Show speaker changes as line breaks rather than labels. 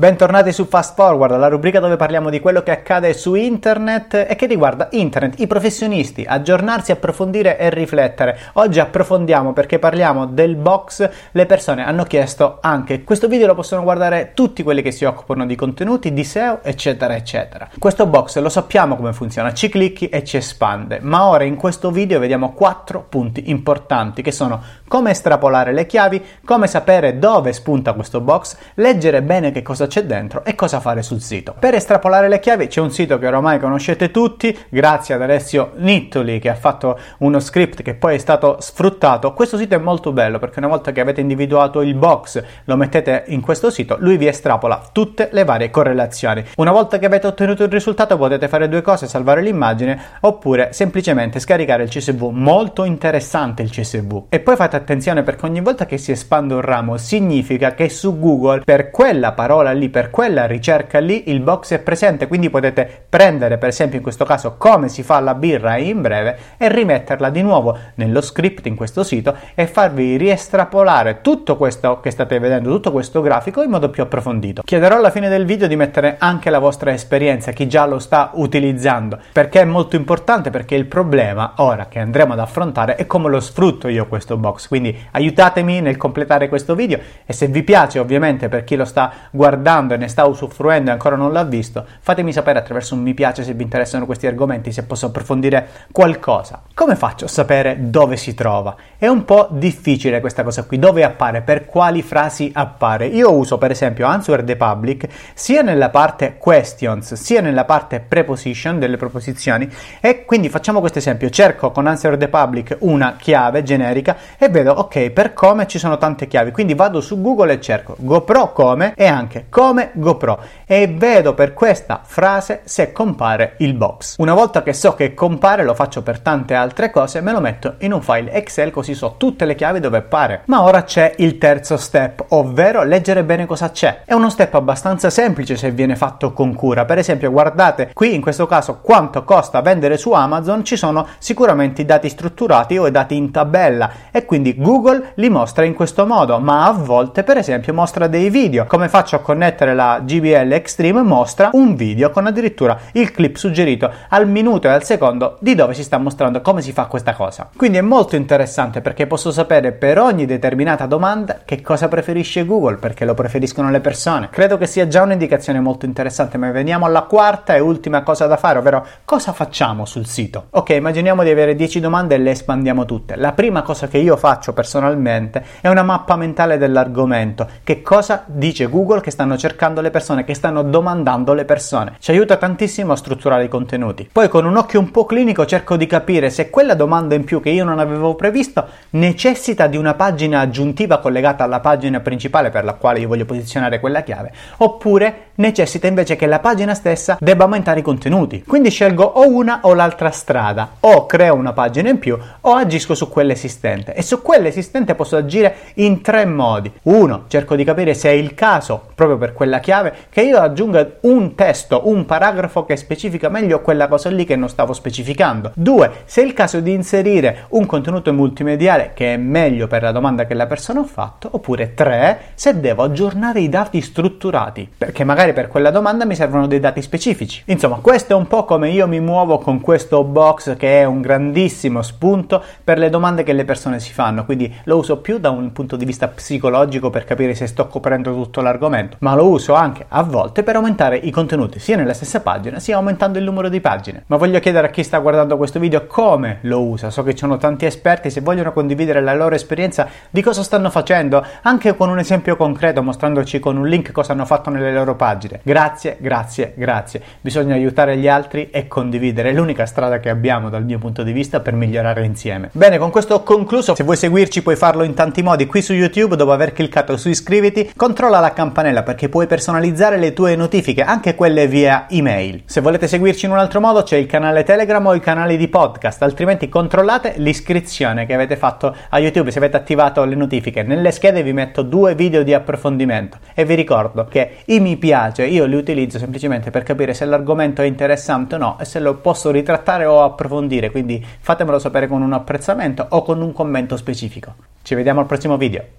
Bentornati su Fast Forward, la rubrica dove parliamo di quello che accade su internet e che riguarda internet, i professionisti, aggiornarsi, approfondire e riflettere. Oggi approfondiamo perché parliamo del box, le persone hanno chiesto anche. Questo video lo possono guardare tutti quelli che si occupano di contenuti, di SEO, eccetera, eccetera. Questo box lo sappiamo come funziona, ci clicchi e ci espande, ma ora in questo video vediamo quattro punti importanti che sono come estrapolare le chiavi, come sapere dove spunta questo box, leggere bene che cosa c'è dentro e cosa fare sul sito. Per estrapolare le chiavi c'è un sito che ormai conoscete tutti, grazie ad Alessio Nittoli che ha fatto uno script che poi è stato sfruttato. Questo sito è molto bello perché una volta che avete individuato il box, lo mettete in questo sito, lui vi estrapola tutte le varie correlazioni. Una volta che avete ottenuto il risultato potete fare due cose, salvare l'immagine oppure semplicemente scaricare il CSV, molto interessante il CSV. E poi fate attenzione perché ogni volta che si espande un ramo significa che su Google per quella parola lì, per quella ricerca lì, il box è presente, quindi potete prendere per esempio in questo caso come si fa la birra in breve e rimetterla di nuovo nello script in questo sito e farvi riestrapolare tutto questo che state vedendo, tutto questo grafico in modo più approfondito. Chiederò alla fine del video di mettere anche la vostra esperienza, chi già lo sta utilizzando, perché è molto importante perché il problema ora che andremo ad affrontare è come lo sfrutto io questo box, quindi aiutatemi nel completare questo video e se vi piace ovviamente per chi lo sta guardando e ne sta usufruendo e ancora non l'ha visto, fatemi sapere attraverso un mi piace se vi interessano questi argomenti, se posso approfondire qualcosa. Come faccio a sapere dove si trova? È un po' difficile questa cosa qui, dove appare, per quali frasi appare. Io uso per esempio Answer the Public sia nella parte questions sia nella parte preposition delle proposizioni e quindi facciamo questo esempio, cerco con Answer the Public una chiave generica e vedo ok per come ci sono tante chiavi, quindi vado su Google e cerco GoPro come e anche come GoPro e vedo per questa frase se compare il box. Una volta che so che compare lo faccio per tante altre cose, me lo metto in un file Excel così so tutte le chiavi dove appare. Ma ora c'è il terzo step, ovvero leggere bene cosa c'è. È uno step abbastanza semplice se viene fatto con cura. Per esempio, guardate qui in questo caso quanto costa vendere su Amazon, ci sono sicuramente i dati strutturati o i dati in tabella e quindi Google li mostra in questo modo, ma a volte per esempio mostra dei video. Come faccio a connettere la GBL Extreme? Mostra un video con addirittura il clip suggerito al minuto e al secondo di dove si sta mostrando come si fa questa cosa. Quindi è molto interessante perché posso sapere per ogni determinata domanda che cosa preferisce Google, perché lo preferiscono le persone. Credo che sia già un'indicazione molto interessante, ma veniamo alla quarta e ultima cosa da fare, ovvero cosa facciamo sul sito. Ok, immaginiamo di avere 10 domande e le espandiamo tutte. La prima cosa che io faccio personalmente è una mappa mentale dell'argomento. Che cosa dice Google che stanno cercando le persone, che stanno domandando le persone. Ci aiuta tantissimo a strutturare i contenuti. Poi con un occhio un po' clinico cerco di capire se quella domanda in più che io non avevo previsto necessita di una pagina aggiuntiva collegata alla pagina principale per la quale io voglio posizionare quella chiave, oppure necessita invece che la pagina stessa debba aumentare i contenuti. Quindi scelgo o una o l'altra strada, o creo una pagina in più o agisco su quella esistente. E su quella esistente posso agire in tre modi. Uno, cerco di capire se è il caso, proprio per quella chiave, che io aggiunga un testo, un paragrafo che specifica meglio quella cosa lì che non stavo specificando. Due, se è il caso di inserire un contenuto multimediale che è meglio per la domanda che la persona ha fatto. Oppure tre, se devo aggiornare i dati strutturati, perché magari per quella domanda mi servono dei dati specifici. Insomma, questo è un po' come io mi muovo con questo box che è un grandissimo spunto per le domande che le persone si fanno, quindi lo uso più da un punto di vista psicologico per capire se sto coprendo tutto l'argomento, ma lo uso anche a volte per aumentare i contenuti sia nella stessa pagina sia aumentando il numero di pagine. Ma voglio chiedere a chi sta guardando questo video come lo usa. So che ci sono tanti esperti, se vogliono condividere la loro esperienza di cosa stanno facendo, anche con un esempio concreto mostrandoci con un link cosa hanno fatto nelle loro pagine. Grazie, grazie, grazie. Bisogna aiutare gli altri e condividere. È l'unica strada che abbiamo dal mio punto di vista per migliorare insieme. Bene, con questo ho concluso. Se vuoi seguirci puoi farlo in tanti modi. Qui su YouTube, dopo aver cliccato su iscriviti, controlla la campanella perché puoi personalizzare le tue notifiche, anche quelle via email. Se volete seguirci in un altro modo c'è il canale Telegram o i canali di podcast, altrimenti controllate l'iscrizione che avete fatto a YouTube se avete attivato le notifiche. Nelle schede vi metto due video di approfondimento e vi ricordo che i mi piace, io li utilizzo semplicemente per capire se l'argomento è interessante o no e se lo posso ritrattare o approfondire, quindi fatemelo sapere con un apprezzamento o con un commento specifico. Ci vediamo al prossimo video.